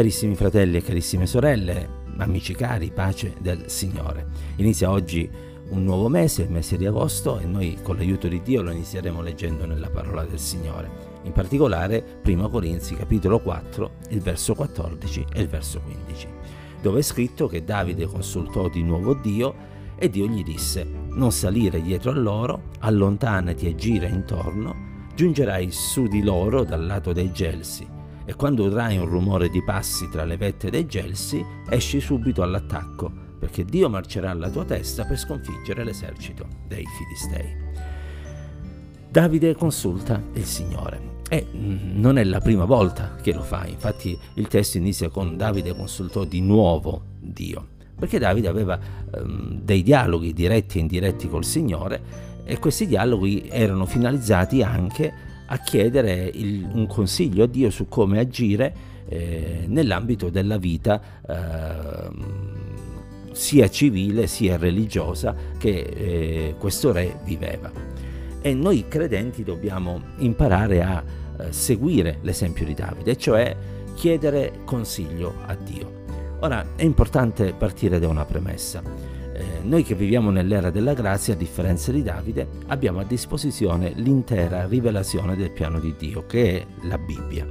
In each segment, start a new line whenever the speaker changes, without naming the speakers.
Carissimi fratelli e carissime sorelle, amici cari, pace del Signore. Inizia oggi un nuovo mese, il mese di agosto, e noi con l'aiuto di Dio lo inizieremo leggendo nella parola del Signore. In particolare 1 Corinzi capitolo 4, il verso 14 e il verso 15, dove è scritto che Davide consultò di nuovo Dio e Dio gli disse, non salire dietro a loro, allontanati e gira intorno, giungerai su di loro dal lato dei gelsi, e quando udrai un rumore di passi tra le vette dei gelsi, esci subito all'attacco, perché Dio marcerà alla tua testa per sconfiggere l'esercito dei Filistei. Davide consulta il Signore. E non è la prima volta che lo fa, infatti il testo inizia con Davide consultò di nuovo Dio, perché Davide aveva um, dei dialoghi diretti e indiretti col Signore e questi dialoghi erano finalizzati anche a chiedere il, un consiglio a Dio su come agire eh, nell'ambito della vita eh, sia civile sia religiosa che eh, questo re viveva. E noi credenti dobbiamo imparare a eh, seguire l'esempio di Davide, cioè chiedere consiglio a Dio. Ora è importante partire da una premessa eh, noi che viviamo nell'era della grazia, a differenza di Davide, abbiamo a disposizione l'intera rivelazione del piano di Dio, che è la Bibbia.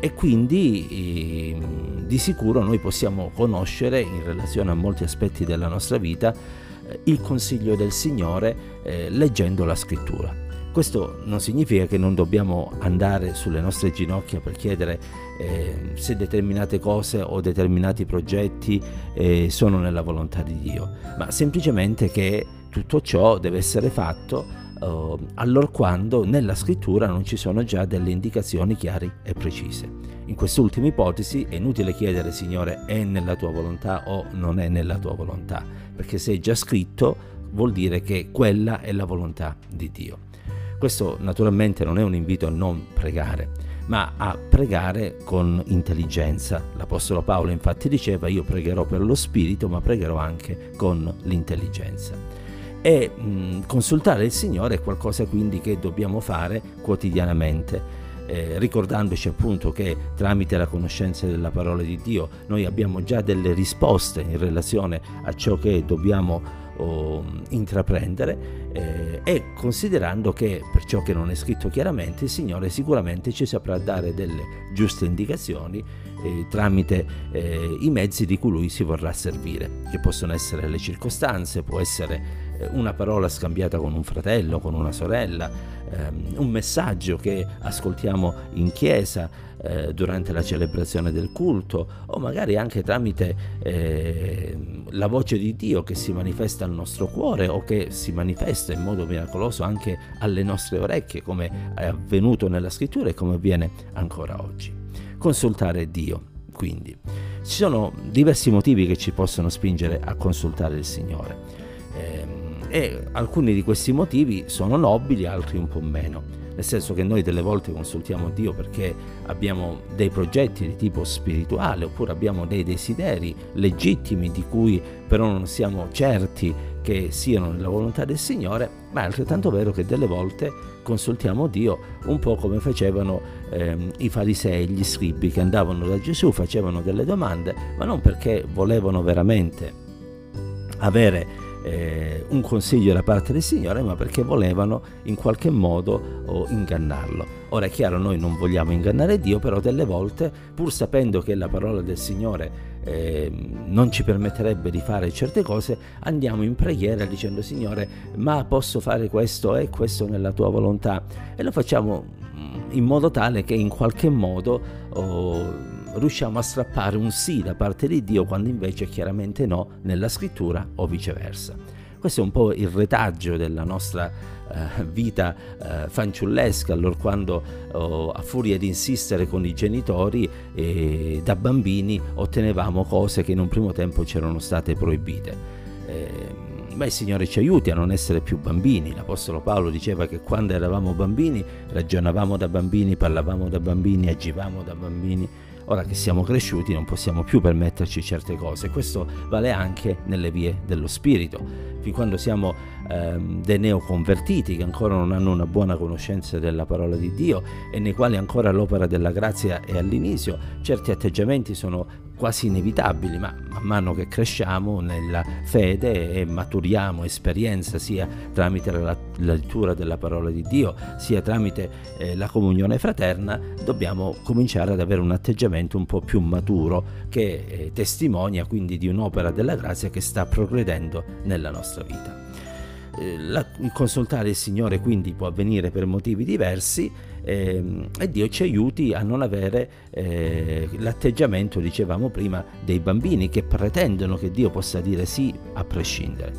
E quindi eh, di sicuro noi possiamo conoscere, in relazione a molti aspetti della nostra vita, eh, il consiglio del Signore eh, leggendo la scrittura. Questo non significa che non dobbiamo andare sulle nostre ginocchia per chiedere eh, se determinate cose o determinati progetti eh, sono nella volontà di Dio, ma semplicemente che tutto ciò deve essere fatto uh, allorquando nella scrittura non ci sono già delle indicazioni chiare e precise. In quest'ultima ipotesi è inutile chiedere Signore è nella tua volontà o non è nella tua volontà, perché se è già scritto vuol dire che quella è la volontà di Dio. Questo naturalmente non è un invito a non pregare, ma a pregare con intelligenza. L'Apostolo Paolo infatti diceva io pregherò per lo Spirito, ma pregherò anche con l'intelligenza. E mh, consultare il Signore è qualcosa quindi che dobbiamo fare quotidianamente. Eh, ricordandoci appunto che tramite la conoscenza della parola di Dio noi abbiamo già delle risposte in relazione a ciò che dobbiamo o, intraprendere eh, e considerando che per ciò che non è scritto chiaramente il Signore sicuramente ci saprà dare delle giuste indicazioni eh, tramite eh, i mezzi di cui lui si vorrà servire, che possono essere le circostanze, può essere eh, una parola scambiata con un fratello, con una sorella, ehm, un messaggio che ascoltiamo in chiesa eh, durante la celebrazione del culto o magari anche tramite eh, la voce di Dio che si manifesta al nostro cuore o che si manifesta in modo miracoloso anche alle nostre orecchie come è avvenuto nella scrittura e come avviene ancora oggi. Consultare Dio, quindi. Ci sono diversi motivi che ci possono spingere a consultare il Signore. Eh, e alcuni di questi motivi sono nobili, altri un po' meno. Nel senso che noi delle volte consultiamo Dio perché abbiamo dei progetti di tipo spirituale oppure abbiamo dei desideri legittimi di cui però non siamo certi che siano nella volontà del Signore, ma è altrettanto vero che delle volte consultiamo Dio un po' come facevano ehm, i farisei, gli scribi che andavano da Gesù, facevano delle domande, ma non perché volevano veramente avere eh, un consiglio da parte del Signore, ma perché volevano in qualche modo oh, ingannarlo. Ora è chiaro, noi non vogliamo ingannare Dio, però delle volte, pur sapendo che la parola del Signore eh, non ci permetterebbe di fare certe cose, andiamo in preghiera dicendo Signore, ma posso fare questo e questo nella tua volontà? E lo facciamo mm, in modo tale che in qualche modo... Oh, riusciamo a strappare un sì da parte di Dio quando invece chiaramente no nella scrittura o viceversa. Questo è un po' il retaggio della nostra eh, vita eh, fanciullesca, allora quando oh, a furia di insistere con i genitori eh, da bambini ottenevamo cose che in un primo tempo c'erano state proibite. Eh, ma il Signore ci aiuti a non essere più bambini. L'Apostolo Paolo diceva che quando eravamo bambini ragionavamo da bambini, parlavamo da bambini, agivamo da bambini Ora che siamo cresciuti non possiamo più permetterci certe cose. Questo vale anche nelle vie dello spirito. Fin quando siamo ehm, dei neoconvertiti che ancora non hanno una buona conoscenza della parola di Dio e nei quali ancora l'opera della grazia è all'inizio, certi atteggiamenti sono quasi inevitabili, ma man mano che cresciamo nella fede e maturiamo esperienza sia tramite la, la lettura della parola di Dio, sia tramite eh, la comunione fraterna, dobbiamo cominciare ad avere un atteggiamento un po' più maturo che eh, testimonia quindi di un'opera della grazia che sta progredendo nella nostra vita. Eh, la, consultare il Signore quindi può avvenire per motivi diversi eh, e Dio ci aiuti a non avere eh, l'atteggiamento, dicevamo prima, dei bambini che pretendono che Dio possa dire sì a prescindere.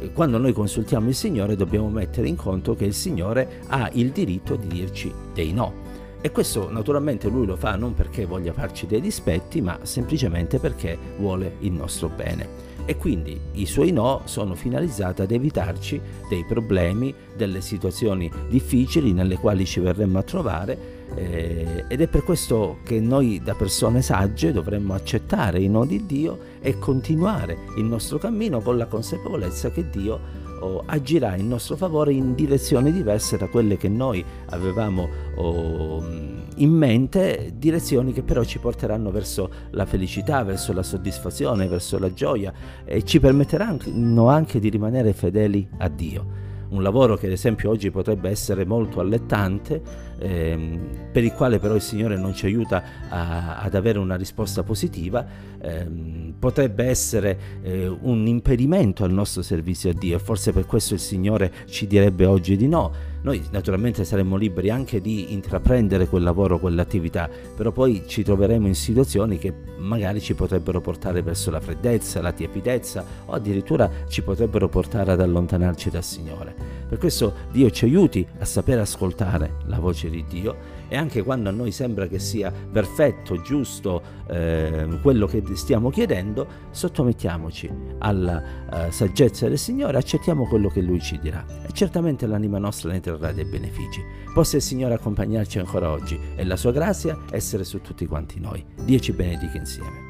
Eh, quando noi consultiamo il Signore dobbiamo mettere in conto che il Signore ha il diritto di dirci dei no. E questo naturalmente lui lo fa non perché voglia farci dei dispetti, ma semplicemente perché vuole il nostro bene e quindi i suoi no sono finalizzati ad evitarci dei problemi, delle situazioni difficili nelle quali ci verremmo a trovare eh, ed è per questo che noi da persone sagge dovremmo accettare i no di Dio e continuare il nostro cammino con la consapevolezza che Dio oh, agirà in nostro favore in direzioni diverse da quelle che noi avevamo oh, in mente, direzioni che però ci porteranno verso la felicità, verso la soddisfazione, verso la gioia e ci permetteranno anche di rimanere fedeli a Dio un lavoro che ad esempio oggi potrebbe essere molto allettante, ehm, per il quale però il Signore non ci aiuta a, ad avere una risposta positiva, ehm, potrebbe essere eh, un impedimento al nostro servizio a Dio. E forse per questo il Signore ci direbbe oggi di no noi naturalmente saremmo liberi anche di intraprendere quel lavoro, quell'attività, però poi ci troveremo in situazioni che magari ci potrebbero portare verso la freddezza, la tiepidezza o addirittura ci potrebbero portare ad allontanarci dal Signore. Per questo Dio ci aiuti a sapere ascoltare la voce di Dio e anche quando a noi sembra che sia perfetto, giusto eh, quello che stiamo chiedendo, sottomettiamoci alla eh, saggezza del Signore, accettiamo quello che Lui ci dirà e certamente l'anima nostra ne trarrà dei benefici. Possa il Signore accompagnarci ancora oggi e la sua grazia essere su tutti quanti noi. Dio ci benedica insieme.